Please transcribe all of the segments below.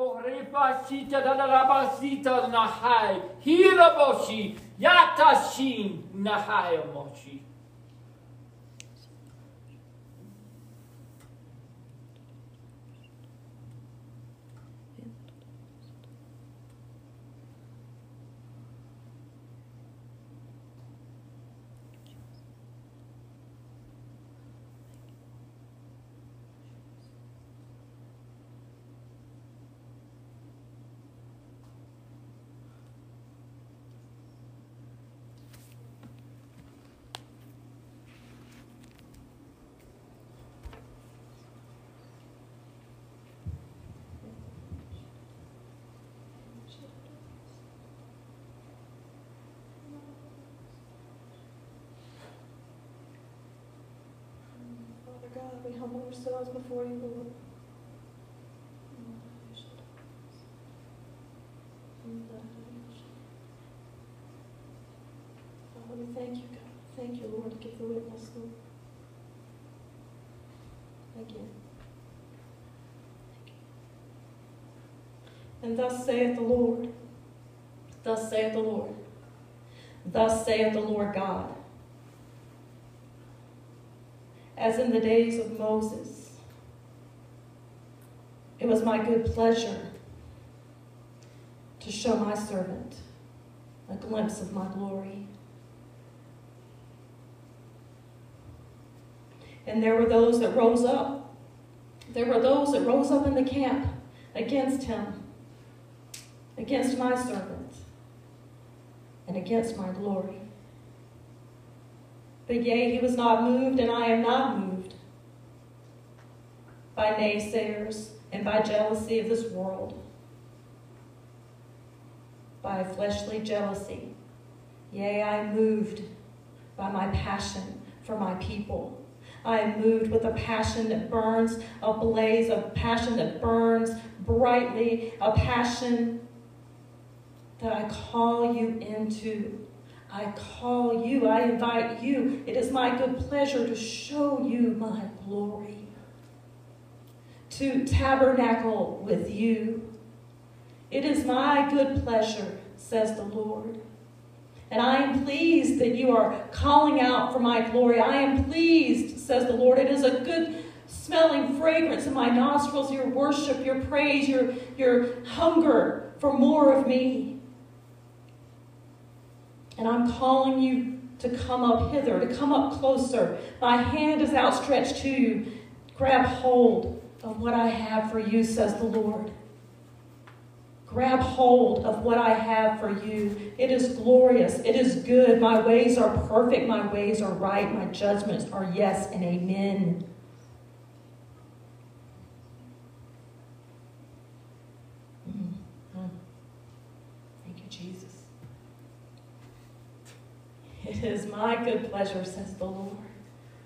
مهره باشید دل باشید نحای هیرا باشی یا تشین نحای ماشی Before you, Lord. Father, we thank you, God. Thank you, Lord, to give the witness, Lord. Thank you. And thus saith the Lord, thus saith the Lord, thus saith the Lord God as in the days of Moses. It was my good pleasure to show my servant a glimpse of my glory. And there were those that rose up. There were those that rose up in the camp against him, against my servant, and against my glory. But yea, he was not moved, and I am not moved by naysayers and by jealousy of this world, by fleshly jealousy. Yea, I am moved by my passion for my people. I am moved with a passion that burns, a blaze, a passion that burns brightly, a passion that I call you into I call you, I invite you. It is my good pleasure to show you my glory, to tabernacle with you. It is my good pleasure, says the Lord. And I am pleased that you are calling out for my glory. I am pleased, says the Lord. It is a good smelling fragrance in my nostrils, your worship, your praise, your, your hunger for more of me. And I'm calling you to come up hither, to come up closer. My hand is outstretched to you. Grab hold of what I have for you, says the Lord. Grab hold of what I have for you. It is glorious. It is good. My ways are perfect. My ways are right. My judgments are yes and amen. It is my good pleasure, says the Lord.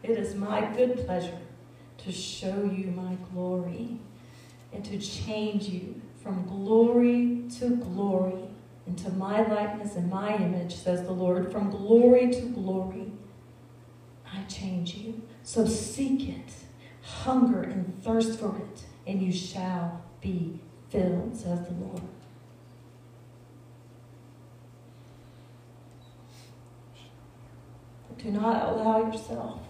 It is my good pleasure to show you my glory and to change you from glory to glory into my likeness and my image, says the Lord. From glory to glory, I change you. So seek it, hunger and thirst for it, and you shall be filled, says the Lord. Do not allow yourself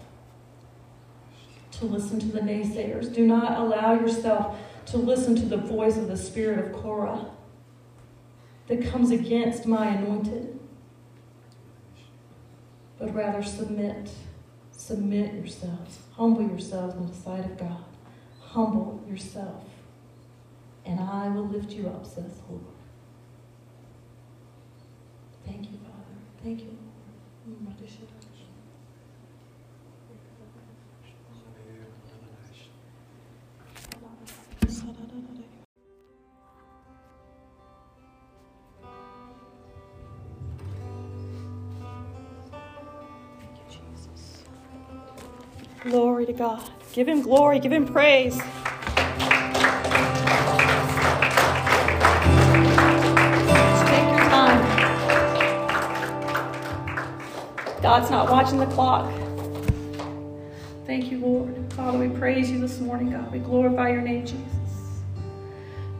to listen to the naysayers. Do not allow yourself to listen to the voice of the spirit of Korah that comes against my anointed. But rather submit. Submit yourselves. Humble yourselves in the sight of God. Humble yourself. And I will lift you up, says the Lord. Thank you, Father. Thank you, Lord. Mm, Glory to God. Give him glory, give him praise. God's not watching the clock. Thank you, Lord. Father, we praise you this morning, God. We glorify your name, Jesus.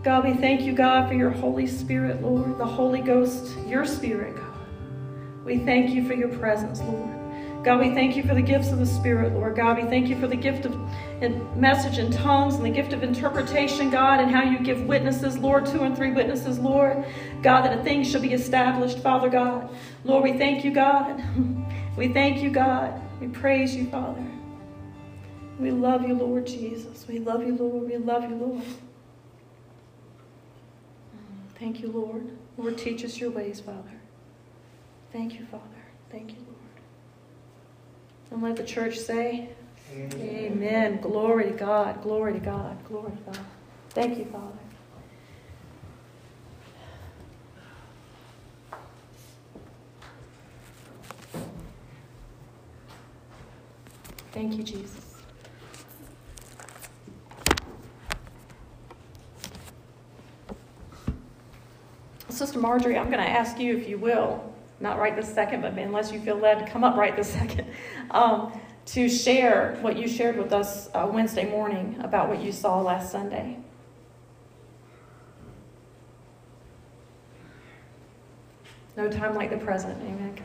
God, we thank you, God, for your Holy Spirit, Lord, the Holy Ghost, your Spirit, God. We thank you for your presence, Lord. God, we thank you for the gifts of the Spirit, Lord. God, we thank you for the gift of message in tongues and the gift of interpretation, God, and how you give witnesses, Lord, two and three witnesses, Lord. God, that a thing shall be established, Father God. Lord, we thank you, God. We thank you, God. We praise you, Father. We love you, Lord Jesus. We love you, Lord. We love you, Lord. Thank you, Lord. Lord, teach us your ways, Father. Thank you, Father. Thank you. And let the church say, Amen. Amen. Glory to God. Glory to God. Glory to God. Thank you, Father. Thank you, Jesus. Sister Marjorie, I'm going to ask you, if you will, not right this second, but unless you feel led to come up right this second, um, to share what you shared with us uh, Wednesday morning about what you saw last Sunday. No time like the present. Amen.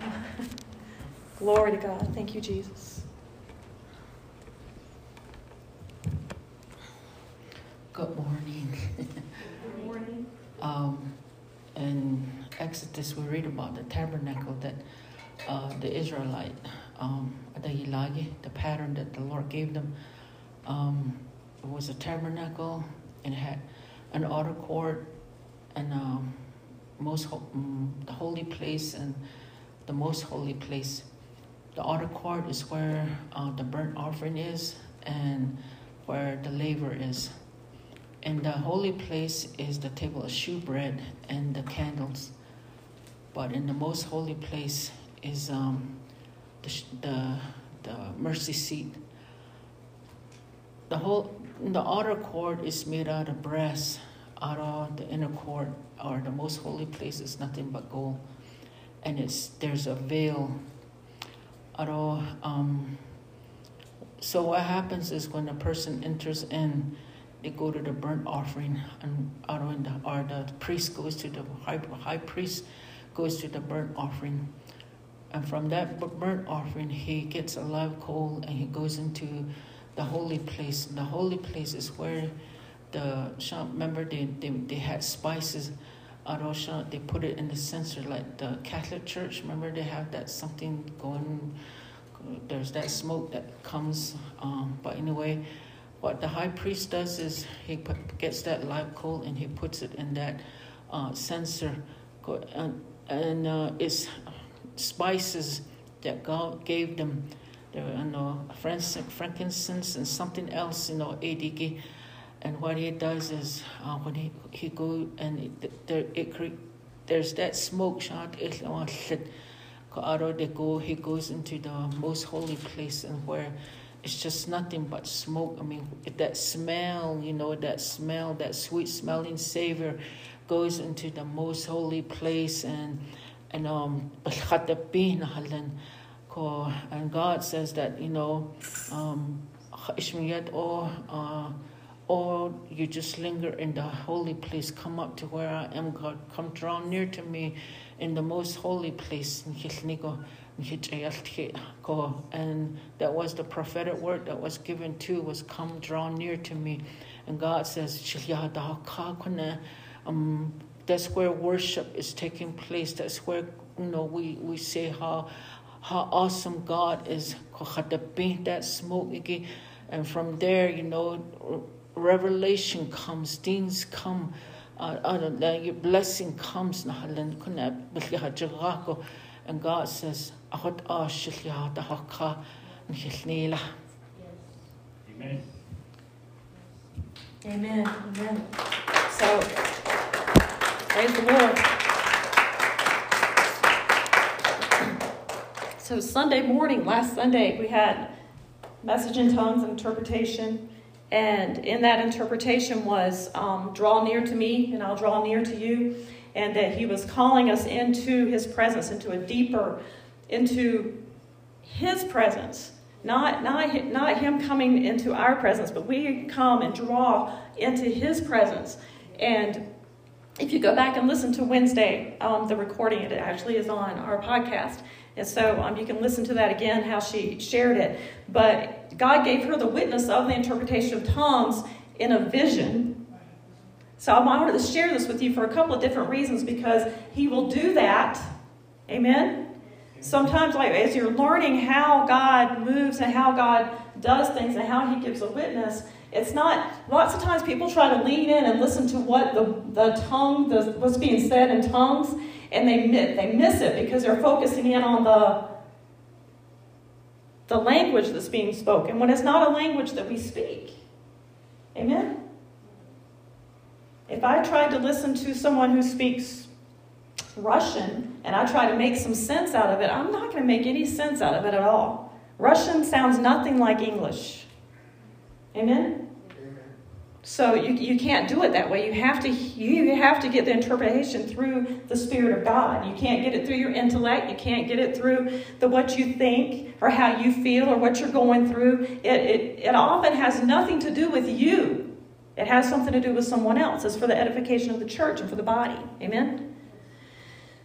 Glory to God. Thank you, Jesus. Good morning. Good morning. um, in Exodus, we read about the tabernacle that uh, the Israelite, um, the pattern that the Lord gave them, um, was a tabernacle and had an outer court and um, most ho- um, the holy place and the most holy place. The outer court is where uh, the burnt offering is and where the laver is. And the holy place is the table of shewbread and the candles. But in the most holy place is um, the, the, the mercy seat. The whole the outer court is made out of brass. Out of the inner court or the most holy place is nothing but gold, and it's there's a veil. Out of um, so what happens is when a person enters in they go to the burnt offering, and the, or the priest goes to the high, high priest goes to the burnt offering. And from that burnt offering, he gets a live coal and he goes into the holy place. The holy place is where the remember they, they, they had spices. Arosha, they put it in the censer like the Catholic Church. Remember they have that something going. There's that smoke that comes. Um, but anyway, what the high priest does is he put, gets that live coal and he puts it in that uh, censer, and, uh, it's spices that God gave them. There were, you know, frankincense and something else, you know, adiki. And what he does is uh, when he, he go and it, there, it, there's that smoke shot, they go, he goes into the most holy place and where it's just nothing but smoke. I mean, that smell, you know, that smell, that sweet smelling savor goes into the most holy place and and um and God says that, you know, um or uh or you just linger in the holy place, come up to where I am, God, come draw near to me in the most holy place. And that was the prophetic word that was given to was come draw near to me. And God says, um, that's where worship is taking place. That's where you know we, we say how how awesome God is. That smoke again, and from there, you know, revelation comes, things come, uh, uh, your blessing comes. And God says, Amen. Amen. Amen. So, praise the Lord. So, Sunday morning, last Sunday, we had message in tongues and interpretation. And in that interpretation was um, draw near to me, and I'll draw near to you. And that he was calling us into his presence, into a deeper into his presence. Not, not, not him coming into our presence, but we come and draw into his presence. And if you go back and listen to Wednesday, um, the recording, it actually is on our podcast. And so um, you can listen to that again, how she shared it. But God gave her the witness of the interpretation of tongues in a vision. So I wanted to share this with you for a couple of different reasons because He will do that. Amen? Sometimes, like as you're learning how God moves and how God does things and how He gives a witness, it's not, lots of times people try to lean in and listen to what the, the tongue, the, what's being said in tongues, and they, they miss it because they're focusing in on the, the language that's being spoken when it's not a language that we speak. Amen? If I tried to listen to someone who speaks Russian and I try to make some sense out of it, I'm not going to make any sense out of it at all. Russian sounds nothing like English. Amen? So you, you can't do it that way. You have to you have to get the interpretation through the Spirit of God. You can't get it through your intellect. You can't get it through the what you think or how you feel or what you're going through. It, it, it often has nothing to do with you. It has something to do with someone else. It's for the edification of the church and for the body. Amen.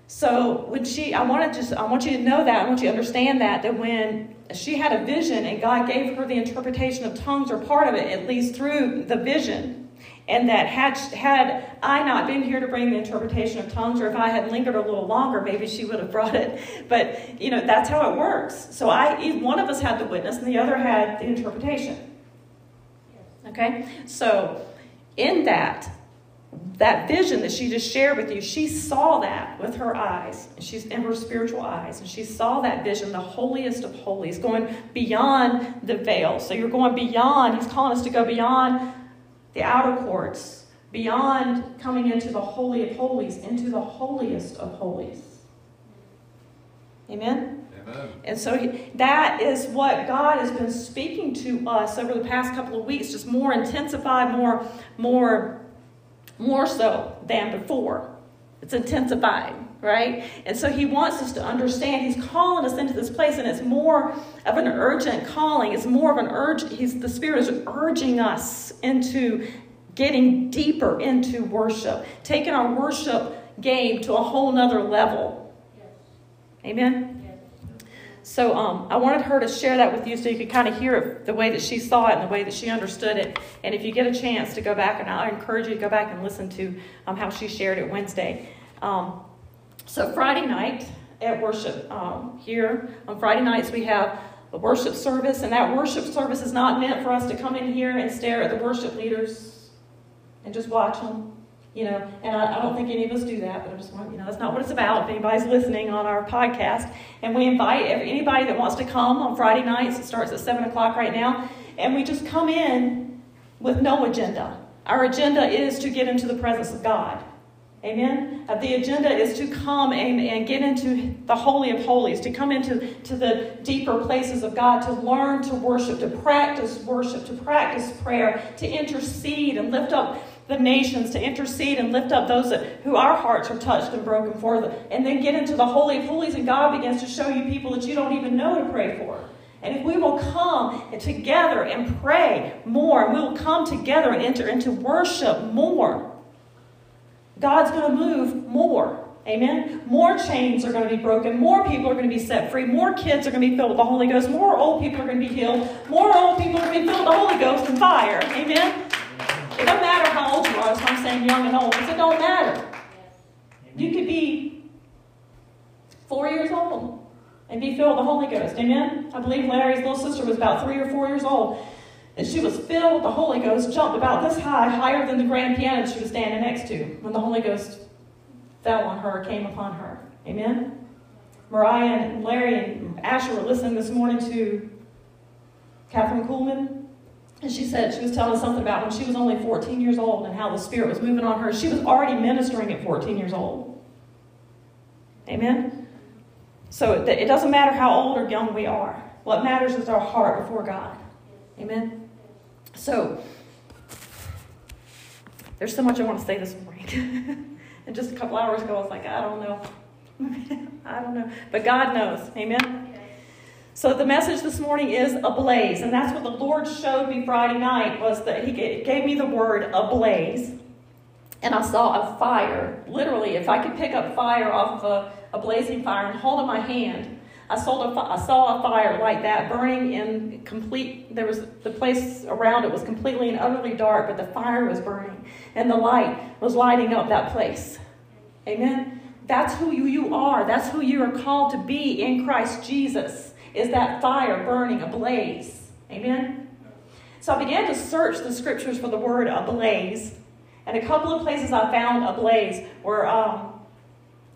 So when she, I want to just, I want you to know that, I want you to understand that, that when she had a vision and God gave her the interpretation of tongues or part of it, at least through the vision, and that had had I not been here to bring the interpretation of tongues, or if I had lingered a little longer, maybe she would have brought it. But you know that's how it works. So I, one of us had the witness, and the other had the interpretation. Okay, so in that, that vision that she just shared with you, she saw that with her eyes, and she's in her spiritual eyes, and she saw that vision, the holiest of holies, going beyond the veil. So you're going beyond, he's calling us to go beyond the outer courts, beyond coming into the holy of holies, into the holiest of holies. Amen? Amen. And so he, that is what God has been speaking to us over the past couple of weeks, just more intensified, more, more more so than before. It's intensified, right? And so he wants us to understand he's calling us into this place, and it's more of an urgent calling. It's more of an urge. He's the Spirit is urging us into getting deeper into worship, taking our worship game to a whole nother level. Amen. So um, I wanted her to share that with you so you could kind of hear it the way that she saw it and the way that she understood it. And if you get a chance to go back, and I encourage you to go back and listen to um, how she shared it Wednesday. Um, so Friday night at worship um, here, on Friday nights we have a worship service, and that worship service is not meant for us to come in here and stare at the worship leaders and just watch them you know, and I, I, don't think any of us do that, but I just want, you know, that's not what it's about. If anybody's listening on our podcast, and we invite anybody that wants to come on Friday nights, it starts at 7 o'clock right now, and we just come in with no agenda. Our agenda is to get into the presence of God. Amen. Uh, the agenda is to come and, and get into the Holy of Holies, to come into to the deeper places of God, to learn to worship, to practice worship, to practice prayer, to intercede and lift up the nations to intercede and lift up those that, who our hearts are touched and broken for, them, and then get into the Holy of Holies, and God begins to show you people that you don't even know to pray for. And if we will come together and pray more, and we will come together and enter into worship more, God's going to move more. Amen. More chains are going to be broken. More people are going to be set free. More kids are going to be filled with the Holy Ghost. More old people are going to be healed. More old people are going to be filled with the Holy Ghost and fire. Amen. It doesn't matter how old you are. So I'm saying young and old because it don't matter. You could be four years old and be filled with the Holy Ghost. Amen? I believe Larry's little sister was about three or four years old. And she was filled with the Holy Ghost, jumped about this high, higher than the grand piano she was standing next to when the Holy Ghost fell on her, came upon her. Amen? Mariah and Larry and Asher were listening this morning to Kathryn Kuhlman and she said, she was telling us something about when she was only 14 years old and how the Spirit was moving on her. She was already ministering at 14 years old. Amen? So it doesn't matter how old or young we are. What matters is our heart before God. Amen? So, there's so much I want to say this morning. and just a couple hours ago, I was like, I don't know. I don't know. But God knows. Amen? So the message this morning is ablaze, and that's what the Lord showed me Friday night was that He gave me the word ablaze. and I saw a fire. Literally, if I could pick up fire off of a, a blazing fire and hold it in my hand, I saw, a, I saw a fire like that burning in complete, there was, the place around it was completely and utterly dark, but the fire was burning and the light was lighting up that place. Amen? That's who you, you are. That's who you are called to be in Christ Jesus, is that fire burning ablaze. Amen? So I began to search the scriptures for the word ablaze. And a couple of places I found ablaze were um,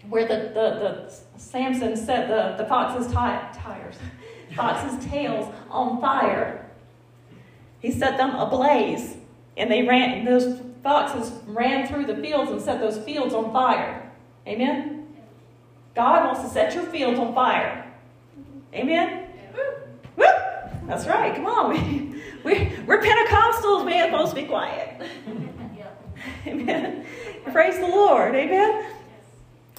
where the, the, the Samson set the, the fox's t- tires, fox's tails on fire. He set them ablaze, and they ran. Those foxes ran through the fields and set those fields on fire. Amen. God wants to set your fields on fire. Amen. Woo! That's right. Come on, we, we we're Pentecostals. We ain't supposed to be quiet. Amen. Praise the Lord. Amen.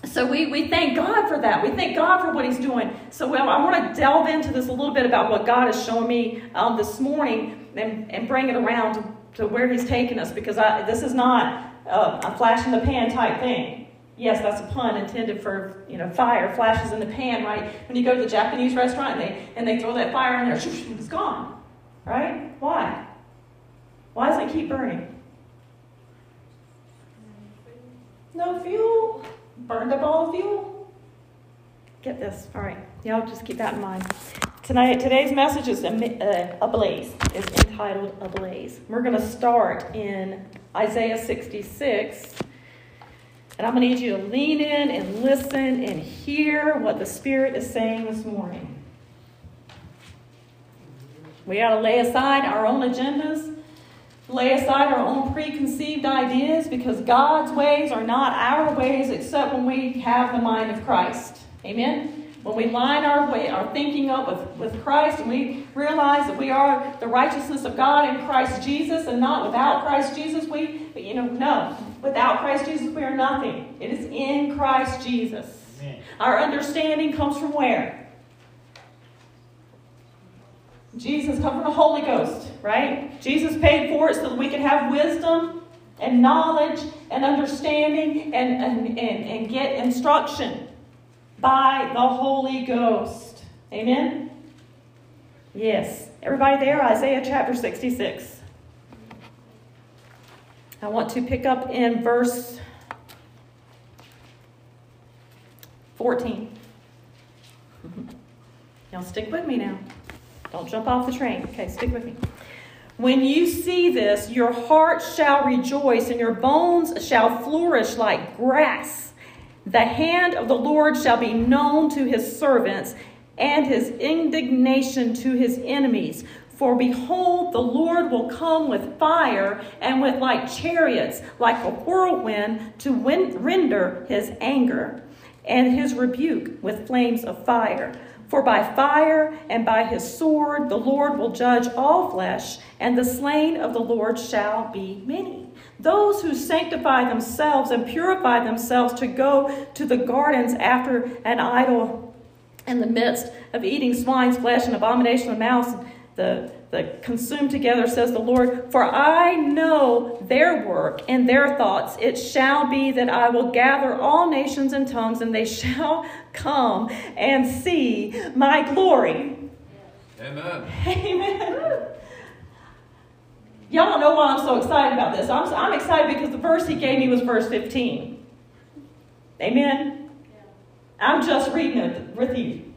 So we, we thank God for that. We thank God for what He's doing. So well, I want to delve into this a little bit about what God is showing me um, this morning and, and bring it around to, to where He's taking us because I, this is not uh, a flash in the pan type thing. Yes, that's a pun intended for you know fire flashes in the pan, right? When you go to the Japanese restaurant and they and they throw that fire in there, it's gone, right? Why? Why does it keep burning? No fuel burned up all the fuel. Get this. All right. Y'all just keep that in mind. Tonight, today's message is uh, ablaze. Is entitled ablaze. We're going to start in Isaiah 66. And I'm going to need you to lean in and listen and hear what the Spirit is saying this morning. We got to lay aside our own agendas lay aside our own preconceived ideas because God's ways are not our ways except when we have the mind of Christ. Amen? When we line our way, our thinking up with, with Christ and we realize that we are the righteousness of God in Christ Jesus and not without Christ Jesus, we, you know, no. Without Christ Jesus, we are nothing. It is in Christ Jesus. Amen. Our understanding comes from where? Jesus come from the Holy Ghost, right? Jesus paid for it so that we could have wisdom and knowledge and understanding and, and, and, and get instruction by the Holy Ghost. Amen? Yes. Everybody there? Isaiah chapter 66. I want to pick up in verse 14. Y'all stick with me now. Don't jump off the train. Okay, stick with me. When you see this, your heart shall rejoice, and your bones shall flourish like grass. The hand of the Lord shall be known to his servants, and his indignation to his enemies. For behold, the Lord will come with fire and with like chariots, like a whirlwind, to render his anger, and his rebuke with flames of fire. For by fire and by his sword the Lord will judge all flesh, and the slain of the Lord shall be many. Those who sanctify themselves and purify themselves to go to the gardens after an idol in the midst of eating swine's flesh and abomination of mouse, the that consume together, says the Lord. For I know their work and their thoughts. It shall be that I will gather all nations and tongues, and they shall come and see my glory. Amen. Amen. Y'all don't know why I'm so excited about this. I'm, I'm excited because the verse he gave me was verse 15. Amen. I'm just reading it with you.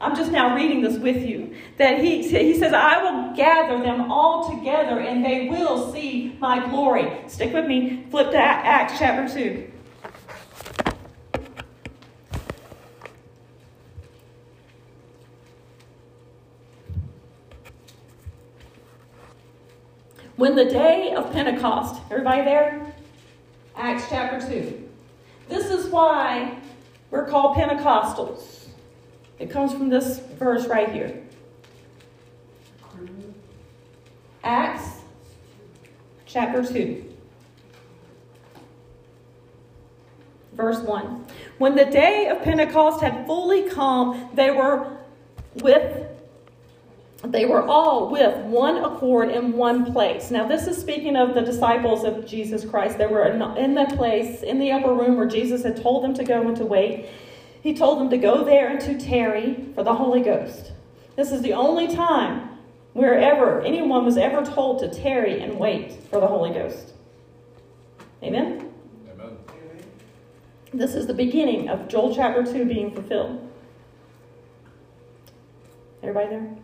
I'm just now reading this with you. That he, he says, I will gather them all together and they will see my glory. Stick with me. Flip to Acts chapter 2. When the day of Pentecost, everybody there? Acts chapter 2. This is why we're called Pentecostals. It comes from this verse right here. Acts chapter 2, verse 1. When the day of Pentecost had fully come, they were with they were all with one accord in one place. Now, this is speaking of the disciples of Jesus Christ. They were in the place, in the upper room where Jesus had told them to go and to wait. He told them to go there and to tarry for the Holy Ghost. This is the only time wherever anyone was ever told to tarry and wait for the Holy Ghost. Amen? Amen. This is the beginning of Joel chapter 2 being fulfilled. Everybody there?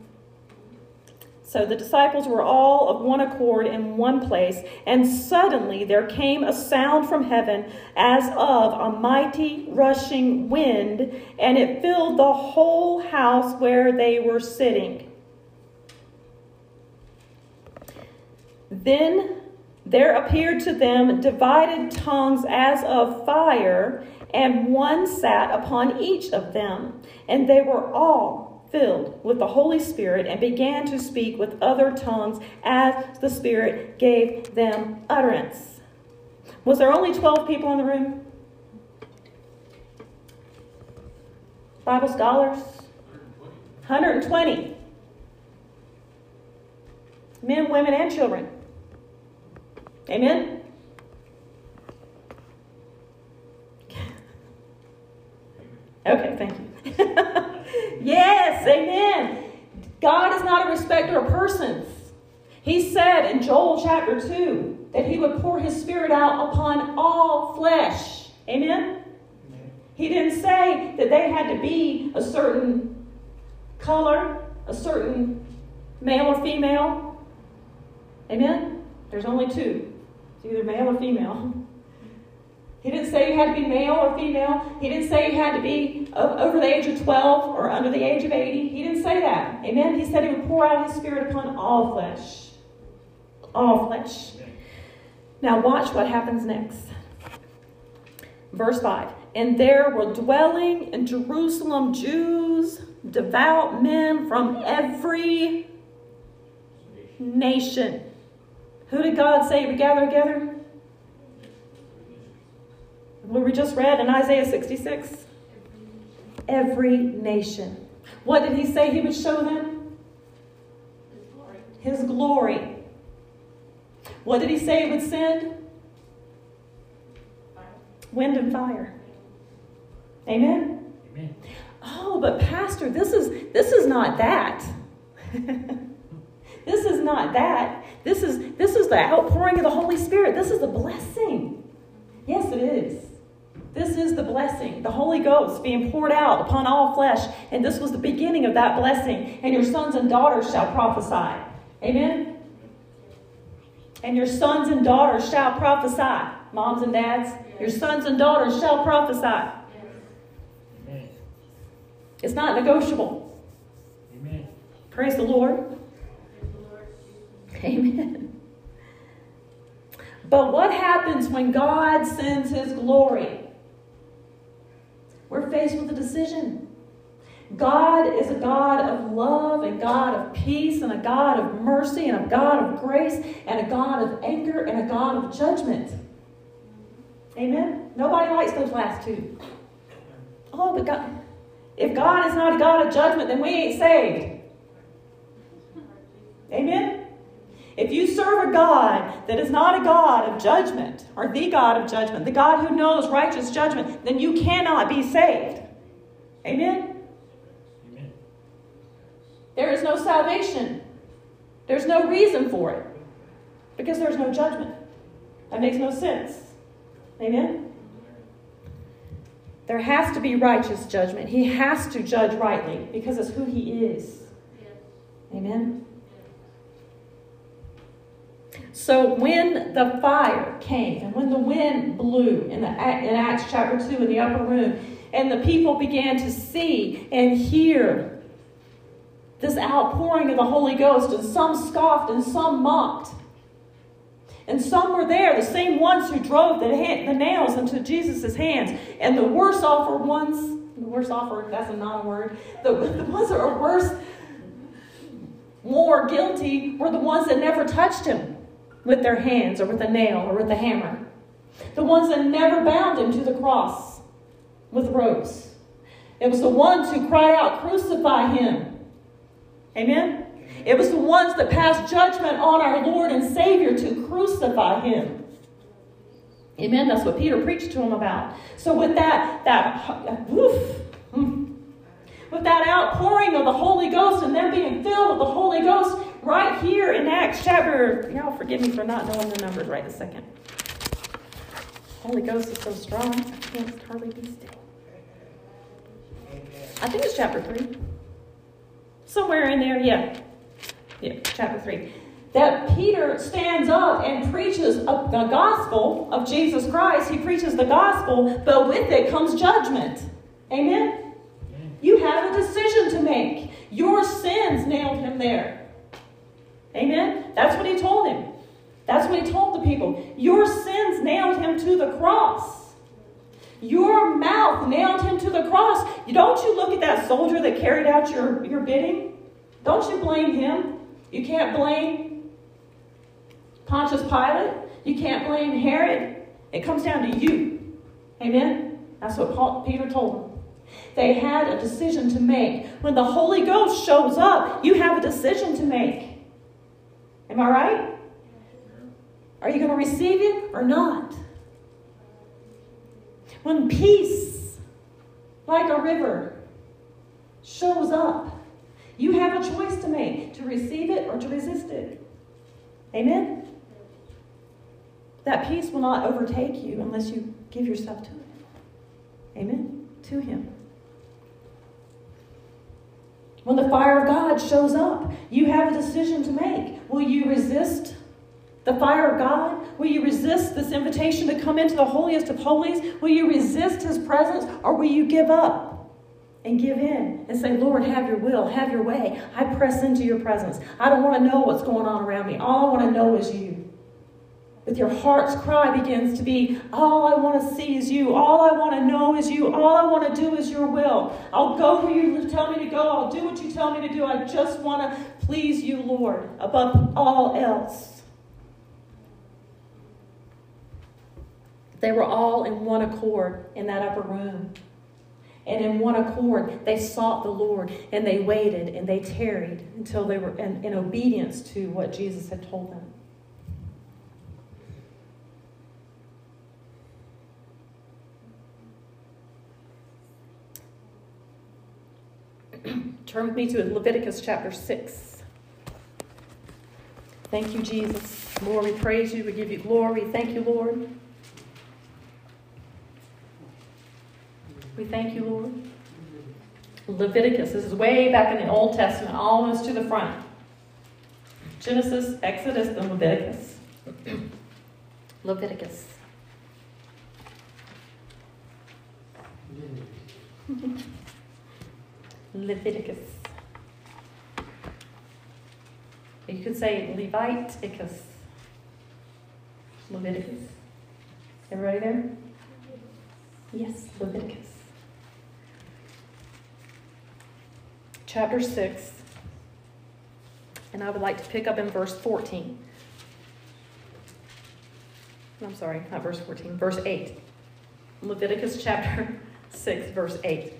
So the disciples were all of one accord in one place, and suddenly there came a sound from heaven as of a mighty rushing wind, and it filled the whole house where they were sitting. Then there appeared to them divided tongues as of fire, and one sat upon each of them, and they were all filled with the Holy Spirit and began to speak with other tongues as the Spirit gave them utterance. Was there only 12 people in the room? Bible scholars? 120. Men, women, and children. Amen? Okay, thank you. Yes, amen. God is not a respecter of persons. He said in Joel chapter 2 that he would pour his spirit out upon all flesh. Amen? He didn't say that they had to be a certain color, a certain male or female. Amen? There's only two. It's either male or female. He didn't say you had to be male or female. He didn't say you had to be over the age of 12 or under the age of 80. He didn't say that. Amen. He said he would pour out his spirit upon all flesh. All flesh. Now, watch what happens next. Verse 5 And there were dwelling in Jerusalem Jews, devout men from every nation. Who did God say would gather together? What we just read in Isaiah 66? Every nation. What did he say he would show them? His glory. His glory. What did he say he would send? Fire. Wind and fire. Amen? Amen. Oh, but Pastor, this is this is not that. this is not that. This is this is the outpouring of the Holy Spirit. This is a blessing. Yes, it is. This is the blessing, the Holy Ghost being poured out upon all flesh. And this was the beginning of that blessing. And your sons and daughters shall prophesy. Amen? And your sons and daughters shall prophesy. Moms and dads, your sons and daughters shall prophesy. It's not negotiable. Amen. Praise the Lord. Amen. But what happens when God sends His glory? We're faced with a decision. God is a God of love and God of peace and a God of mercy and a God of grace and a God of anger and a God of judgment. Amen? Nobody likes those last two. Oh, but God, if God is not a God of judgment, then we ain't saved. Amen? If you serve a God that is not a God of judgment, or the God of judgment, the God who knows righteous judgment, then you cannot be saved. Amen? Amen. There is no salvation. There's no reason for it. Because there's no judgment. That makes no sense. Amen? There has to be righteous judgment. He has to judge rightly because it's who he is. Amen? So when the fire came and when the wind blew in, the, in Acts chapter 2 in the upper room, and the people began to see and hear this outpouring of the Holy Ghost, and some scoffed and some mocked. And some were there, the same ones who drove the, hand, the nails into Jesus' hands. And the worse offered ones, the worse offered, that's a non word, the, the ones that were worse, more guilty, were the ones that never touched him with their hands or with a nail or with a hammer. The ones that never bound him to the cross with ropes. It was the ones who cried out, Crucify him. Amen? It was the ones that passed judgment on our Lord and Savior to crucify him. Amen. That's what Peter preached to him about. So with that, that woof, hmm, with that outpouring of the Holy Ghost and them being filled with the Holy Ghost, right here in Acts chapter, y'all forgive me for not knowing the numbers right a second. Holy Ghost is so strong, I can't hardly be still. I think it's chapter 3. Somewhere in there, yeah. Yeah, chapter 3. That Peter stands up and preaches the gospel of Jesus Christ. He preaches the gospel, but with it comes judgment. Amen? You have a decision to make. Your sins nailed him there. Amen? That's what he told him. That's what he told the people. Your sins nailed him to the cross. Your mouth nailed him to the cross. Don't you look at that soldier that carried out your, your bidding? Don't you blame him? You can't blame Pontius Pilate. You can't blame Herod. It comes down to you. Amen? That's what Paul, Peter told them. They had a decision to make. When the Holy Ghost shows up, you have a decision to make. Am I right? Are you going to receive it or not? When peace, like a river, shows up, you have a choice to make to receive it or to resist it. Amen? That peace will not overtake you unless you give yourself to it. Amen? To Him. When the fire of God shows up, you have a decision to make. Will you resist the fire of God? Will you resist this invitation to come into the holiest of holies? Will you resist his presence or will you give up and give in and say, Lord, have your will, have your way? I press into your presence. I don't want to know what's going on around me. All I want to know is you. With your heart's cry begins to be, all I want to see is you. All I want to know is you. All I want to do is your will. I'll go where you tell me to go. I'll do what you tell me to do. I just want to please you, Lord, above all else. They were all in one accord in that upper room. And in one accord, they sought the Lord and they waited and they tarried until they were in, in obedience to what Jesus had told them. Turn with me to Leviticus chapter 6. Thank you, Jesus. Lord, we praise you. We give you glory. Thank you, Lord. We thank you, Lord. Leviticus, this is way back in the Old Testament, almost to the front. Genesis, Exodus, then Leviticus. Leviticus. Leviticus. You could say Leviticus. Leviticus. Everybody there? Yes, Leviticus. chapter 6, and I would like to pick up in verse 14. I'm sorry, not verse 14, verse 8. Leviticus chapter 6, verse 8.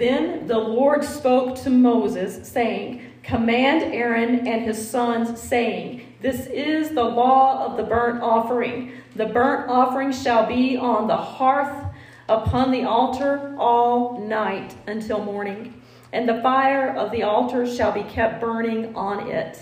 Then the Lord spoke to Moses, saying, Command Aaron and his sons, saying, This is the law of the burnt offering. The burnt offering shall be on the hearth upon the altar all night until morning, and the fire of the altar shall be kept burning on it.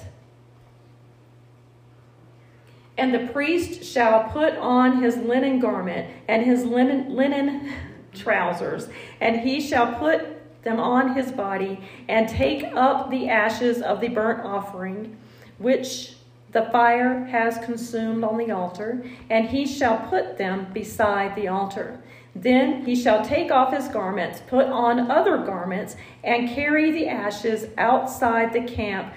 And the priest shall put on his linen garment and his linen, linen trousers, and he shall put them on his body, and take up the ashes of the burnt offering, which the fire has consumed on the altar, and he shall put them beside the altar. Then he shall take off his garments, put on other garments, and carry the ashes outside the camp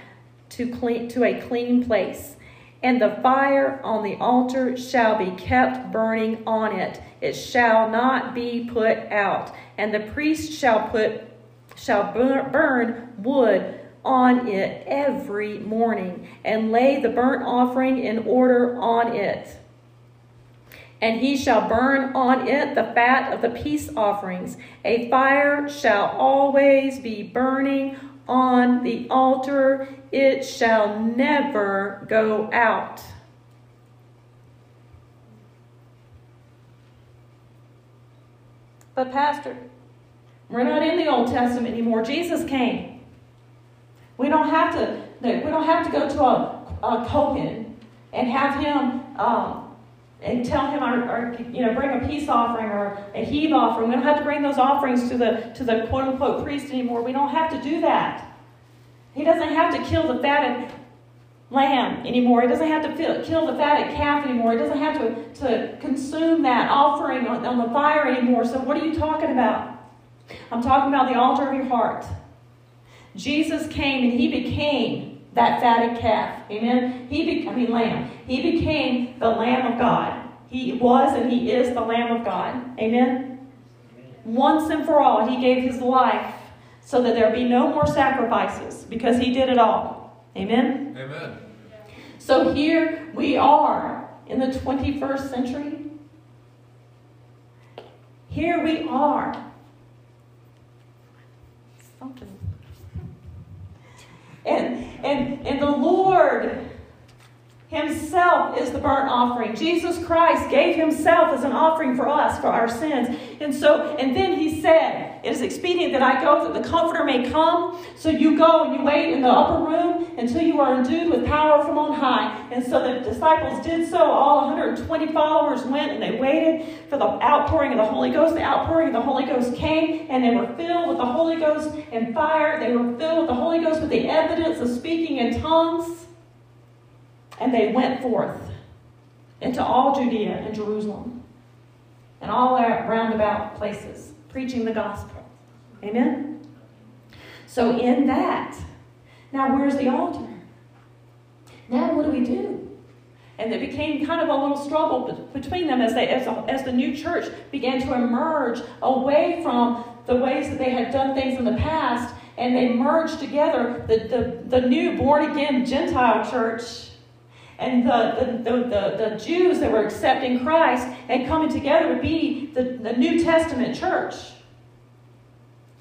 to, clean, to a clean place. And the fire on the altar shall be kept burning on it. It shall not be put out. And the priest shall put shall burn wood on it every morning and lay the burnt offering in order on it and he shall burn on it the fat of the peace offerings. A fire shall always be burning on the altar, it shall never go out. But, Pastor, we're not in the Old Testament anymore. Jesus came. We don't have to. We don't have to go to a, a Kohen and have him um, and tell him our, our, you know bring a peace offering or a heave offering. We don't have to bring those offerings to the to the quote unquote priest anymore. We don't have to do that. He doesn't have to kill the fatted lamb anymore. He doesn't have to kill the fatted calf anymore. He doesn't have to, to consume that offering on, on the fire anymore. So, what are you talking about? I'm talking about the altar of your heart. Jesus came and he became that fatted calf. Amen. He be, I mean lamb. He became the Lamb of God. He was and he is the Lamb of God. Amen. Once and for all, he gave his life so that there be no more sacrifices because he did it all. Amen. Amen. So here we are in the 21st century. Here we are. Something. And, and, and the Lord Himself is the burnt offering. Jesus Christ gave Himself as an offering for us, for our sins. And so, and then He said, It is expedient that I go, that the Comforter may come. So you go and you wait in the upper room until you are endued with power from on high. And so the disciples did so. All 120 followers went and they waited for the outpouring of the Holy Ghost. The outpouring of the Holy Ghost came and they were filled with the Holy Ghost and fire. They were filled with the Holy Ghost with the evidence of speaking in tongues. And they went forth into all Judea and Jerusalem and all our roundabout places, preaching the gospel. Amen? So, in that, now where's the altar? Now, what do we do? And it became kind of a little struggle between them as, they, as, as the new church began to emerge away from the ways that they had done things in the past, and they merged together the, the, the new born again Gentile church and the, the, the, the, Jews that were accepting Christ and coming together would be the, the New Testament church.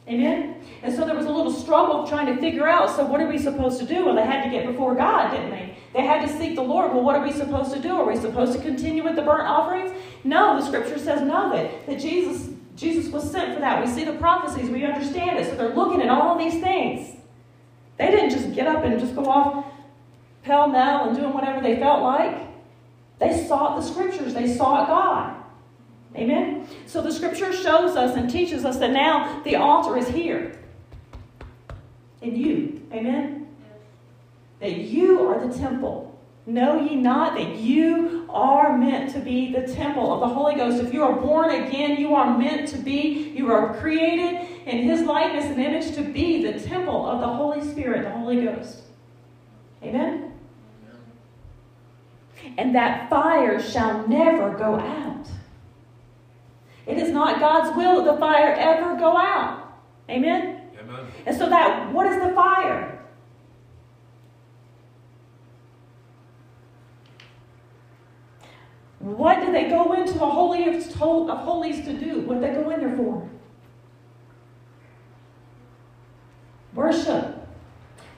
Amen? And so there was a little struggle trying to figure out so, what are we supposed to do? Well, they had to get before God, didn't they? They had to seek the Lord. Well, what are we supposed to do? Are we supposed to continue with the burnt offerings? No, the scripture says no, that, that Jesus, Jesus was sent for that. We see the prophecies, we understand it. So they're looking at all these things. They didn't just get up and just go off pell mell and doing whatever they felt like. They sought the scriptures, they sought God. Amen? So the scripture shows us and teaches us that now the altar is here in you. Amen? That you are the temple. Know ye not that you are meant to be the temple of the Holy Ghost? If you are born again, you are meant to be, you are created in His likeness and image to be the temple of the Holy Spirit, the Holy Ghost. Amen? And that fire shall never go out. It is not God's will that the fire ever go out. Amen? Amen. And so that what is the fire? What do they go into the Holy of Holies to do? What did they go in there for? Worship.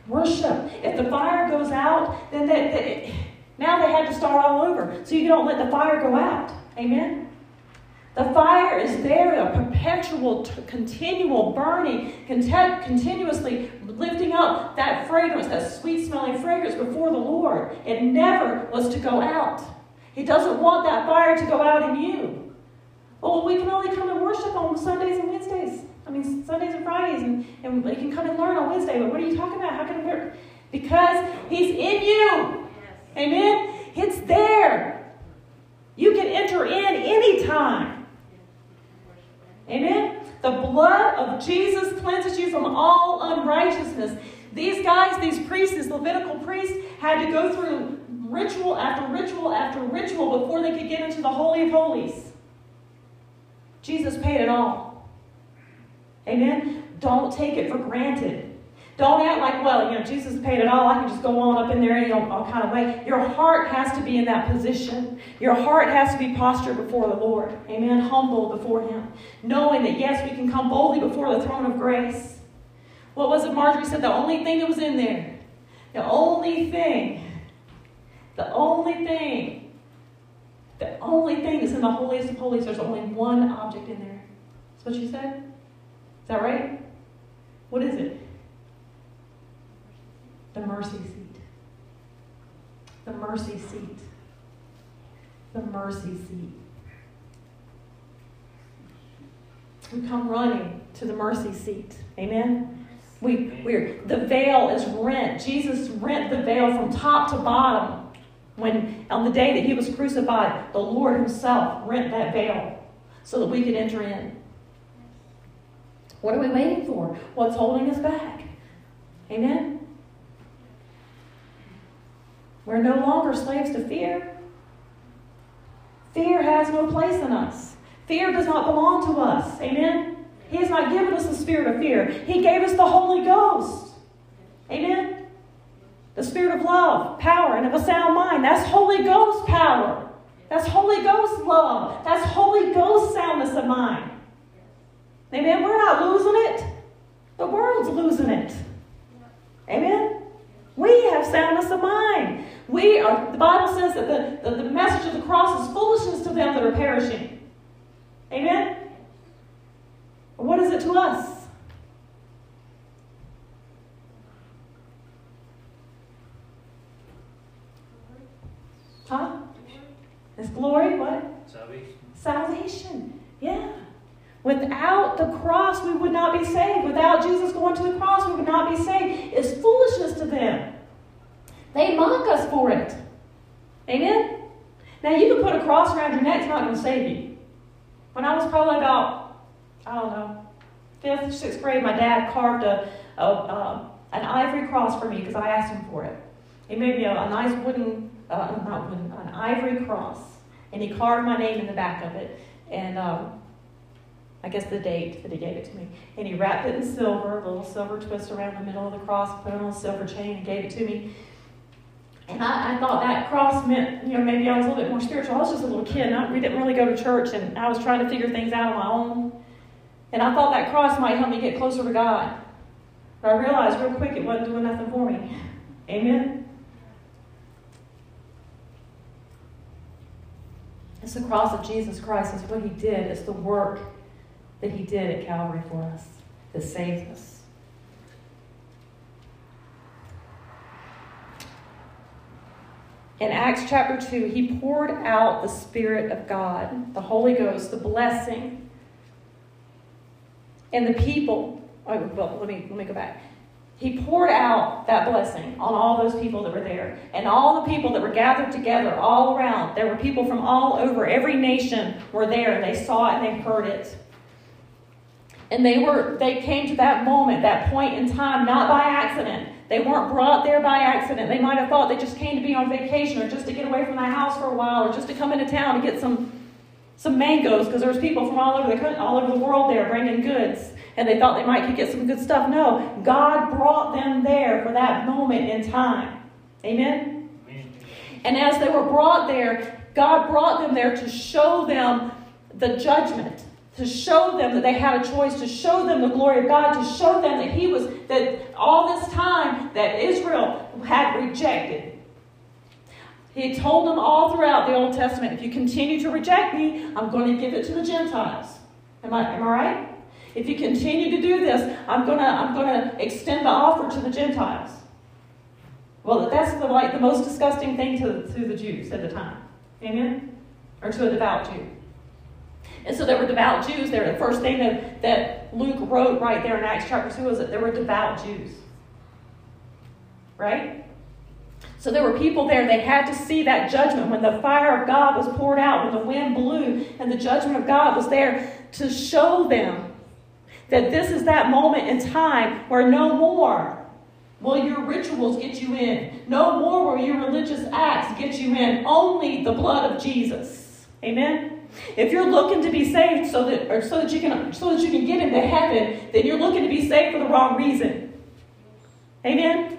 Worship. If the fire goes out, then that, that now they had to start all over. So you don't let the fire go out. Amen? The fire is there, a perpetual, t- continual burning, cont- continuously lifting up that fragrance, that sweet smelling fragrance before the Lord. It never was to go out. He doesn't want that fire to go out in you. Oh, we can only come and worship on Sundays and Wednesdays. I mean, Sundays and Fridays, and, and we can come and learn on Wednesday. But what are you talking about? How can it work? Because He's in you. Amen? It's there. You can enter in anytime. Amen? The blood of Jesus cleanses you from all unrighteousness. These guys, these priests, these Levitical priests, had to go through ritual after ritual after ritual before they could get into the Holy of Holies. Jesus paid it all. Amen? Don't take it for granted. Don't act like, well, you know, Jesus paid it all. I can just go on up in there any all, kind of way. Your heart has to be in that position. Your heart has to be postured before the Lord. Amen. Humble before Him. Knowing that, yes, we can come boldly before the throne of grace. What was it Marjorie said? The only thing that was in there. The only thing. The only thing. The only thing that's in the holiest of holies, there's only one object in there. That's what she said? Is that right? What is it? The mercy seat. The mercy seat. The mercy seat. We come running to the mercy seat. Amen. We we're the veil is rent. Jesus rent the veil from top to bottom. When on the day that he was crucified, the Lord himself rent that veil so that we could enter in. What are we waiting for? What's holding us back? Amen. We're no longer slaves to fear. Fear has no place in us. Fear does not belong to us. Amen? He has not given us the spirit of fear. He gave us the Holy Ghost. Amen? The spirit of love, power, and of a sound mind. That's Holy Ghost power. That's Holy Ghost love. That's Holy Ghost soundness of mind. Amen? We're not losing it. The world's losing it. Amen? We have soundness of mind. We are, the Bible says that the, the, the message of the cross is foolishness to them that are perishing. Amen? What is it to us? Huh? It's glory, what? Salvation. Salvation. Yeah. Without the cross, we would not be saved. Without Jesus going to the cross, we would not be saved. It's foolishness to them. They mock us for it. Amen? Now, you can put a cross around your neck, it's not going to save you. When I was probably about, I don't know, fifth, sixth grade, my dad carved a, a uh, an ivory cross for me because I asked him for it. He made me a, a nice wooden, uh, not wooden, an ivory cross. And he carved my name in the back of it. And um, I guess the date that he gave it to me. And he wrapped it in silver, a little silver twist around the middle of the cross, put on a silver chain, and gave it to me. And I, I, thought that cross meant, you know, maybe I was a little bit more spiritual. I was just a little kid. And we didn't really go to church, and I was trying to figure things out on my own. And I thought that cross might help me get closer to God. But I realized real quick it wasn't doing nothing for me. Amen? It's the cross of Jesus Christ. It's what he did. It's the work that he did at Calvary for us that saves us. In Acts chapter 2, he poured out the Spirit of God, the Holy Ghost, the blessing. And the people, oh, well, let me, let me go back. He poured out that blessing on all those people that were there. And all the people that were gathered together all around. There were people from all over. Every nation were there. And they saw it and they heard it. And they were they came to that moment, that point in time, not by accident. They weren't brought there by accident. They might have thought they just came to be on vacation or just to get away from the house for a while or just to come into town to get some some mangoes because there was people from all over the all over the world there bringing goods and they thought they might could get some good stuff. No, God brought them there for that moment in time. Amen. Amen. And as they were brought there, God brought them there to show them the judgment to show them that they had a choice, to show them the glory of God, to show them that He was, that all this time that Israel had rejected. He told them all throughout the Old Testament, if you continue to reject me, I'm going to give it to the Gentiles. Am I, am I right? If you continue to do this, I'm going to, I'm going to extend the offer to the Gentiles. Well, that's the, like the most disgusting thing to, to the Jews at the time. Amen? Or to a devout Jew. And so there were devout Jews there. The first thing that, that Luke wrote right there in Acts chapter 2 was that there were devout Jews. Right? So there were people there. They had to see that judgment when the fire of God was poured out, when the wind blew, and the judgment of God was there to show them that this is that moment in time where no more will your rituals get you in. No more will your religious acts get you in. Only the blood of Jesus. Amen? If you're looking to be saved so that, or so that you can, so that you can get into heaven, then you're looking to be saved for the wrong reason. Amen?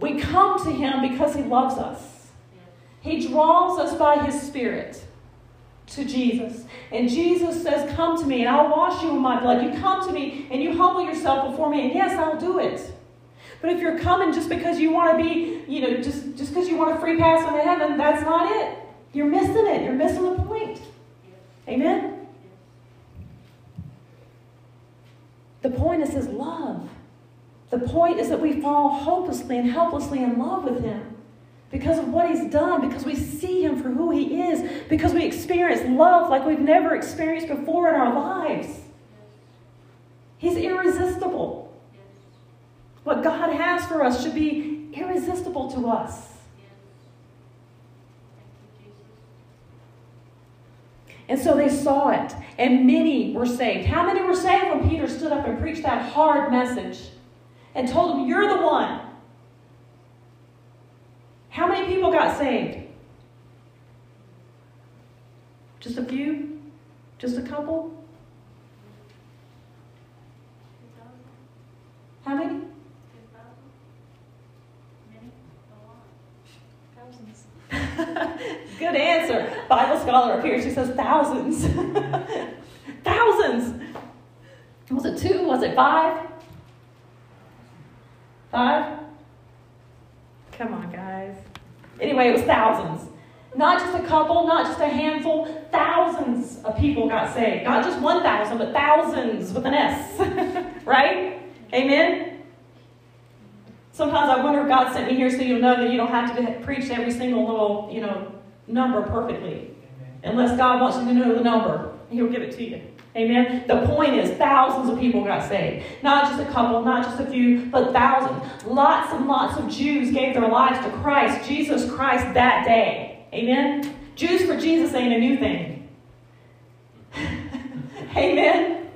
We come to Him because He loves us. He draws us by His Spirit to Jesus. And Jesus says, Come to me, and I'll wash you in my blood. You come to me, and you humble yourself before me, and yes, I'll do it. But if you're coming just because you want to be, you know, just just because you want a free pass into heaven, that's not it. You're missing it. You're missing the point. Amen? The point is his love. The point is that we fall hopelessly and helplessly in love with him because of what he's done, because we see him for who he is, because we experience love like we've never experienced before in our lives. He's irresistible. What God has for us should be irresistible to us. And so they saw it, and many were saved. How many were saved when Peter stood up and preached that hard message and told them, You're the one? How many people got saved? Just a few? Just a couple? How many? Good answer. Bible scholar up here. She says thousands. thousands. Was it two? Was it five? Five? Come on, guys. Anyway, it was thousands. Not just a couple, not just a handful, thousands of people got saved. Not just 1,000, but thousands with an S. right? Amen? Sometimes I wonder if God sent me here so you'll know that you don't have to preach every single little, you know, number perfectly. Unless God wants you to know the number, He'll give it to you. Amen. The point is, thousands of people got saved. Not just a couple, not just a few, but thousands. Lots and lots of Jews gave their lives to Christ, Jesus Christ, that day. Amen. Jews for Jesus ain't a new thing. Amen.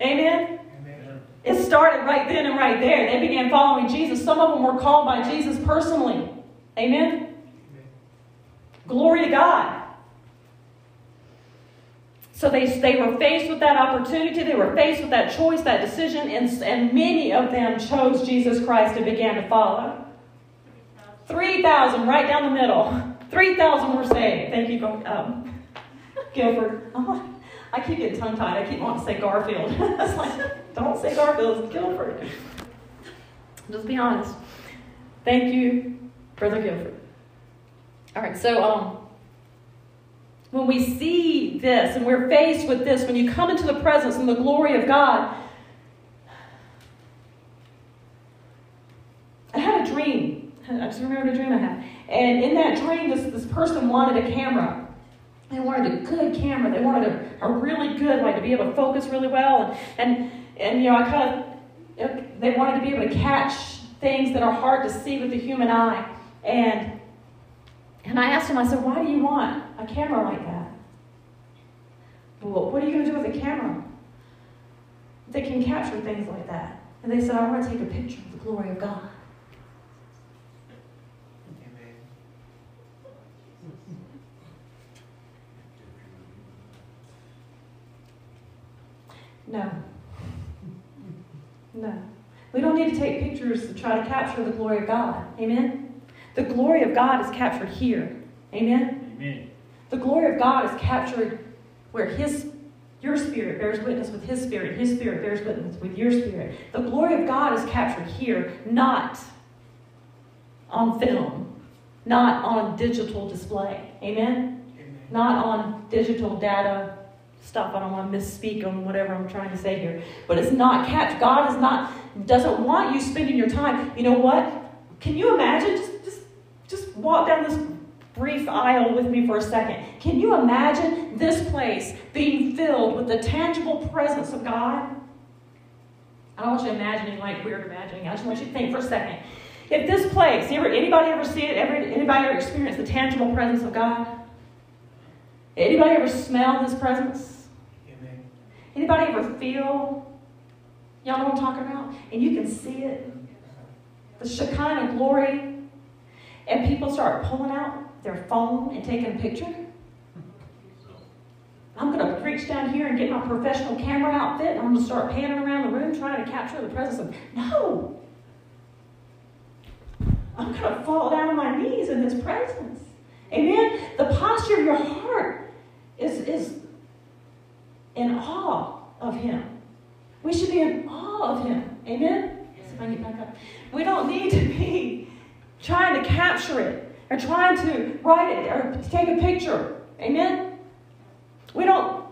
Amen. It started right then and right there. They began following Jesus. Some of them were called by Jesus personally. Amen? Glory to God. So they, they were faced with that opportunity. They were faced with that choice, that decision, and, and many of them chose Jesus Christ and began to follow. 3,000 right down the middle. 3,000 were saved. Thank you, um, Guilford. Oh, I keep getting tongue tied. I keep wanting to say Garfield. it's like, don't say Garfield, it's Guilford. Just be honest. Thank you, Brother Guilford. All right, so um, when we see this and we're faced with this, when you come into the presence and the glory of God, I had a dream. I just remembered a dream I had. And in that dream, this, this person wanted a camera. They wanted a good camera. They wanted a, a really good, like to be able to focus really well. And, and, and you know, I kind of, they wanted to be able to catch things that are hard to see with the human eye. And, and I asked him, I said, why do you want a camera like that? Well, what are you going to do with a camera that can capture things like that? And they said, I want to take a picture of the glory of God. No. No. We don't need to take pictures to try to capture the glory of God. Amen? The glory of God is captured here. Amen? Amen. The glory of God is captured where His your spirit bears witness with His spirit, His spirit bears witness with your spirit. The glory of God is captured here, not on film, not on digital display. Amen? Amen. Not on digital data stuff. I don't want to misspeak on whatever I'm trying to say here. But it's not catch. God is not doesn't want you spending your time. You know what? Can you imagine? Just walk down this brief aisle with me for a second. Can you imagine this place being filled with the tangible presence of God? I don't want you imagining like weird imagining. I just want you to think for a second. If this place, ever, anybody ever see it? Ever, anybody ever experience the tangible presence of God? Anybody ever smell His presence? Amen. Anybody ever feel? Y'all know what I'm talking about? And you can see it. The Shekinah glory. And people start pulling out their phone and taking a picture. I'm going to reach down here and get my professional camera outfit and I'm going to start panning around the room trying to capture the presence of. No! I'm going to fall down on my knees in His presence. Amen? The posture of your heart is, is in awe of Him. We should be in awe of Him. Amen? If I get back up. We don't need to be trying to capture it or trying to write it or take a picture. Amen? We don't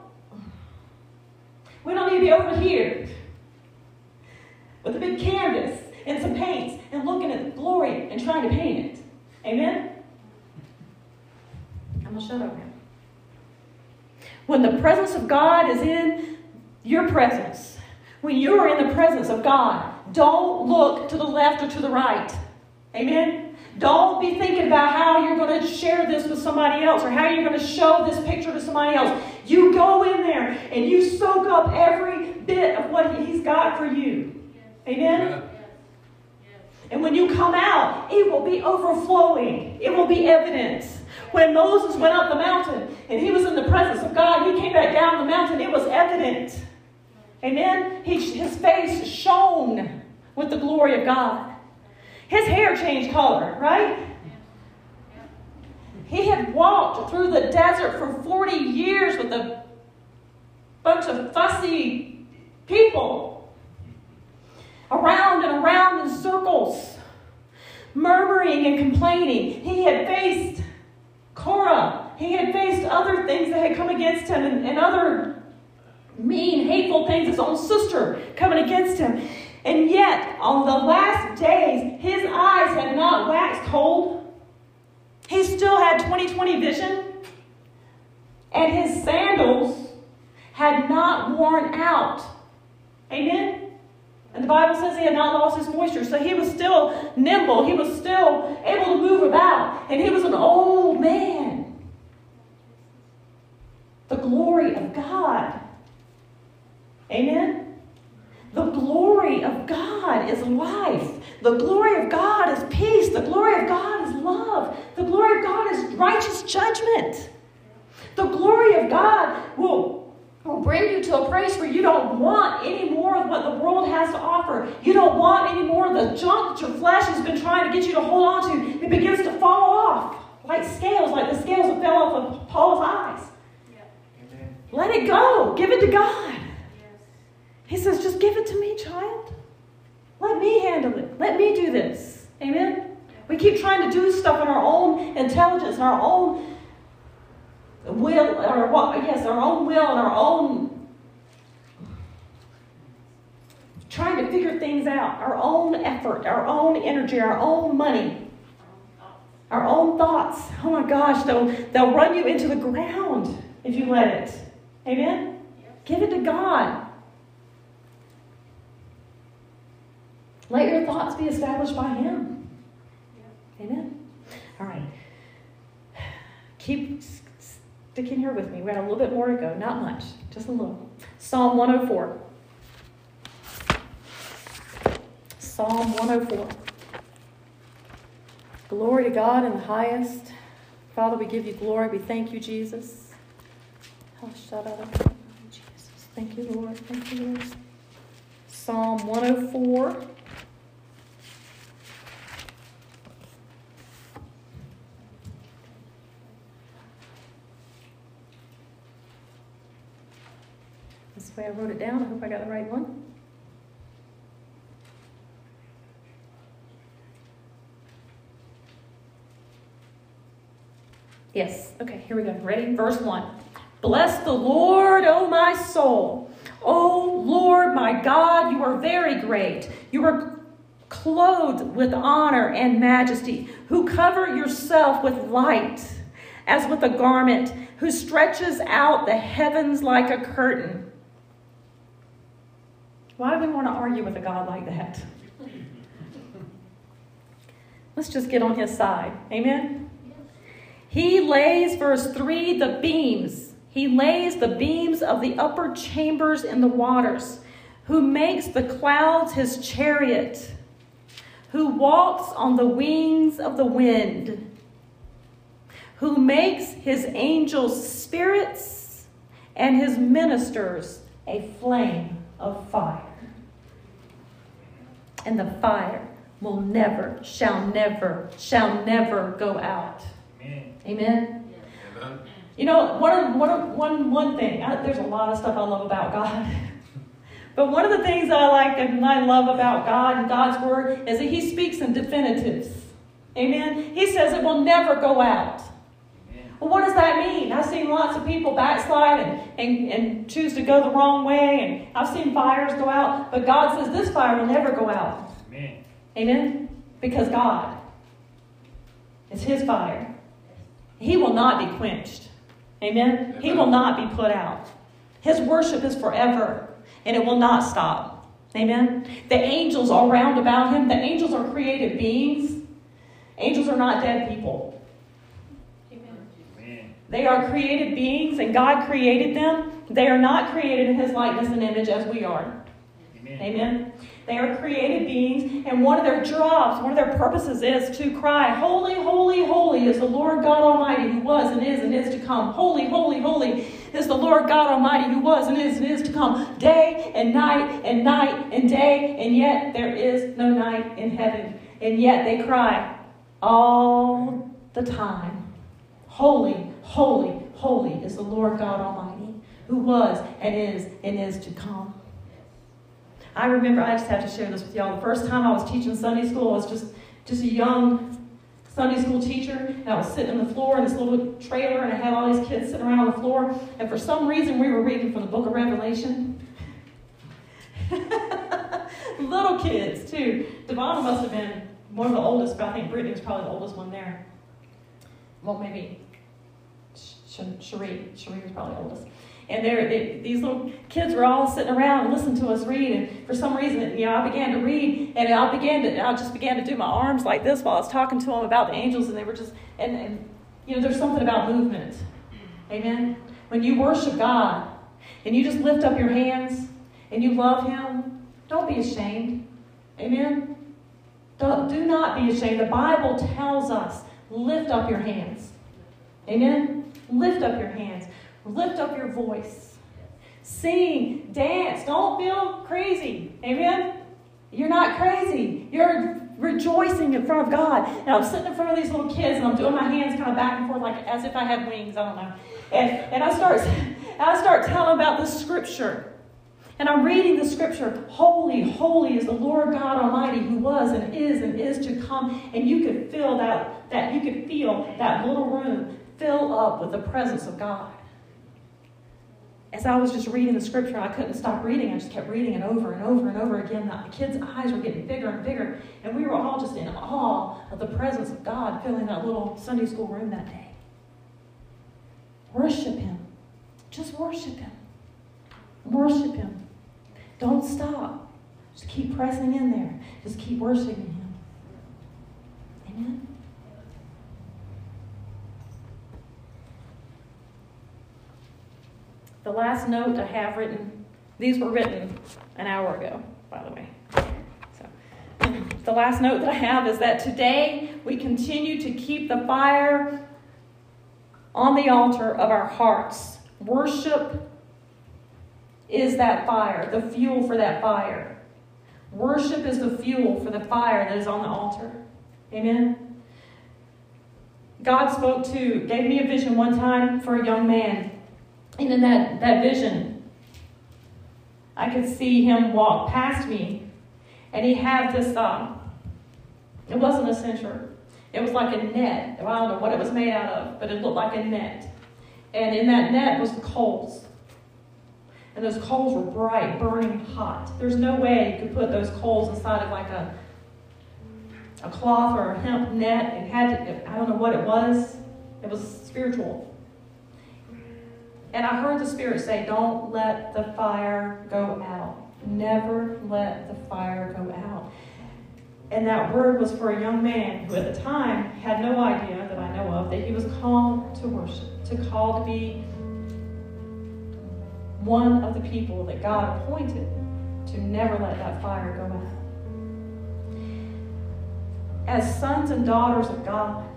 we don't need to be over here with a big canvas and some paints and looking at the glory and trying to paint it. Amen? I'm gonna shut up now. When the presence of God is in your presence, when you are in the presence of God, don't look to the left or to the right. Amen? Don't be thinking about how you're going to share this with somebody else or how you're going to show this picture to somebody else. You go in there and you soak up every bit of what He's got for you. Amen? And when you come out, it will be overflowing, it will be evident. When Moses went up the mountain and he was in the presence of God, he came back down the mountain, it was evident. Amen? He, his face shone with the glory of God. His hair changed color, right? He had walked through the desert for 40 years with a bunch of fussy people around and around in circles, murmuring and complaining. He had faced Korah. He had faced other things that had come against him and, and other mean, hateful things, his own sister coming against him. And yet, on the last days, his eyes had not waxed cold. He still had 20/20 vision. And his sandals had not worn out. Amen? And the Bible says he had not lost his moisture. So he was still nimble. He was still able to move about. And he was an old man. The glory of God. Amen? The glory of God is life. The glory of God is peace. The glory of God is love. The glory of God is righteous judgment. The glory of God will, will bring you to a place where you don't want any more of what the world has to offer. You don't want any more of the junk that your flesh has been trying to get you to hold on to. It begins to fall off like scales, like the scales that fell off of Paul's eyes. Let it go. Give it to God. He says, just give it to me, child. Let me handle it. Let me do this. Amen? We keep trying to do stuff in our own intelligence, in our own will, or yes, our own will and our own trying to figure things out, our own effort, our own energy, our own money, our own thoughts. Oh my gosh, they'll, they'll run you into the ground if you let it. Amen? Give it to God. Let your thoughts be established by Him. Amen. All right. Keep sticking here with me. We got a little bit more to go. Not much, just a little. Psalm 104. Psalm 104. Glory to God in the highest. Father, we give you glory. We thank you, Jesus. Oh, shut up. Jesus. Thank you, Lord. Thank you, Lord. Psalm 104. Way I wrote it down. I hope I got the right one. Yes, okay, here we go. Ready? Verse 1. Bless the Lord, O my soul. O Lord, my God, you are very great. You are clothed with honor and majesty, who cover yourself with light as with a garment, who stretches out the heavens like a curtain why do we want to argue with a God like that? Let's just get on his side. Amen? He lays, verse 3, the beams. He lays the beams of the upper chambers in the waters, who makes the clouds his chariot, who walks on the wings of the wind, who makes his angels spirits and his ministers a flame of fire. And the fire will never, shall never, shall never go out. Amen. Amen. Amen. You know, one, one, one, one thing, I, there's a lot of stuff I love about God. but one of the things I like and I love about God and God's Word is that He speaks in definitives. Amen. He says it will never go out. Amen. Well, what does that mean? I've seen lots of people backslide and, and, and choose to go the wrong way, and I've seen fires go out, but God says this fire will never go out. Amen. Amen? Because God is His fire. He will not be quenched. Amen? He will not be put out. His worship is forever, and it will not stop. Amen? The angels are round about Him, the angels are created beings. Angels are not dead people. They are created beings, and God created them. They are not created in His likeness and image as we are. Amen. Amen. They are created beings, and one of their jobs, one of their purposes is to cry, Holy, holy, holy is the Lord God Almighty who was and is and is to come. Holy, holy, holy is the Lord God Almighty who was and is and is to come. Day and night and night and day, and yet there is no night in heaven. And yet they cry all the time. Holy, holy, holy is the Lord God Almighty who was and is and is to come. I remember, I just have to share this with y'all. The first time I was teaching Sunday school, I was just, just a young Sunday school teacher, and I was sitting on the floor in this little trailer, and I had all these kids sitting around on the floor, and for some reason we were reading from the book of Revelation. little kids, too. Devon must have been one of the oldest, but I think Brittany was probably the oldest one there. Well, maybe Cherie. Cherie was probably oldest. And there, they, these little kids were all sitting around and listening to us read. And for some reason, you know, I began to read, and I began to, I just began to do my arms like this while I was talking to them about the angels, and they were just, and, and you know, there's something about movement. Amen. When you worship God, and you just lift up your hands, and you love Him, don't be ashamed. Amen. Don't, do not be ashamed. The Bible tells us, lift up your hands. Amen. Lift up your hands. Lift up your voice. Sing, dance. Don't feel crazy. Amen? You're not crazy. You're rejoicing in front of God. And I'm sitting in front of these little kids and I'm doing my hands kind of back and forth like as if I had wings. I don't know. And, and I start I start telling about the scripture. And I'm reading the scripture. Holy, holy is the Lord God Almighty who was and is and is to come. And you could feel that, that you could feel that little room fill up with the presence of God as I was just reading the scripture, I couldn't stop reading. I just kept reading it over and over and over again. The kids' eyes were getting bigger and bigger, and we were all just in awe of the presence of God filling that little Sunday school room that day. Worship Him. Just worship Him. Worship Him. Don't stop. Just keep pressing in there. Just keep worshiping Him. Amen. The last note I have written, these were written an hour ago, by the way. So, the last note that I have is that today we continue to keep the fire on the altar of our hearts. Worship is that fire, the fuel for that fire. Worship is the fuel for the fire that is on the altar. Amen. God spoke to, gave me a vision one time for a young man and in that, that vision, I could see him walk past me, and he had this, um, it wasn't a censer. It was like a net. I don't know what it was made out of, but it looked like a net. And in that net was the coals. And those coals were bright, burning hot. There's no way you could put those coals inside of like a, a cloth or a hemp net. It had to, I don't know what it was. It was spiritual. And I heard the Spirit say, Don't let the fire go out. Never let the fire go out. And that word was for a young man who at the time had no idea that I know of that he was called to worship, to call to be one of the people that God appointed to never let that fire go out. As sons and daughters of God,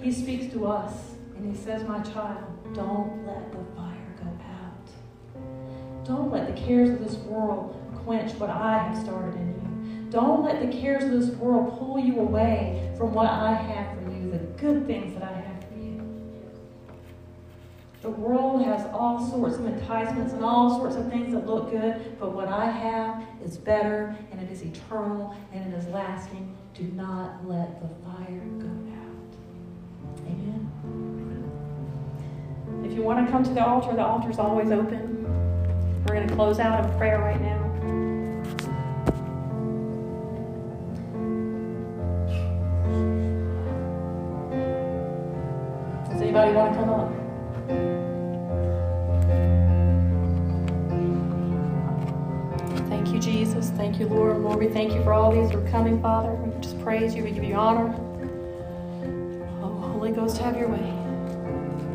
he speaks to us and he says, My child, don't let the fire go out. Don't let the cares of this world quench what I have started in you. Don't let the cares of this world pull you away from what I have for you, the good things that I have for you. The world has all sorts of enticements and all sorts of things that look good, but what I have is better and it is eternal and it is lasting. Do not let the fire go If you want to come to the altar, the altar is always open. We're going to close out in prayer right now. Does anybody want to come up? Thank you, Jesus. Thank you, Lord. Lord, we thank you for all these who are coming, Father. We just praise you. We give you honor. Oh, Holy Ghost, have your way.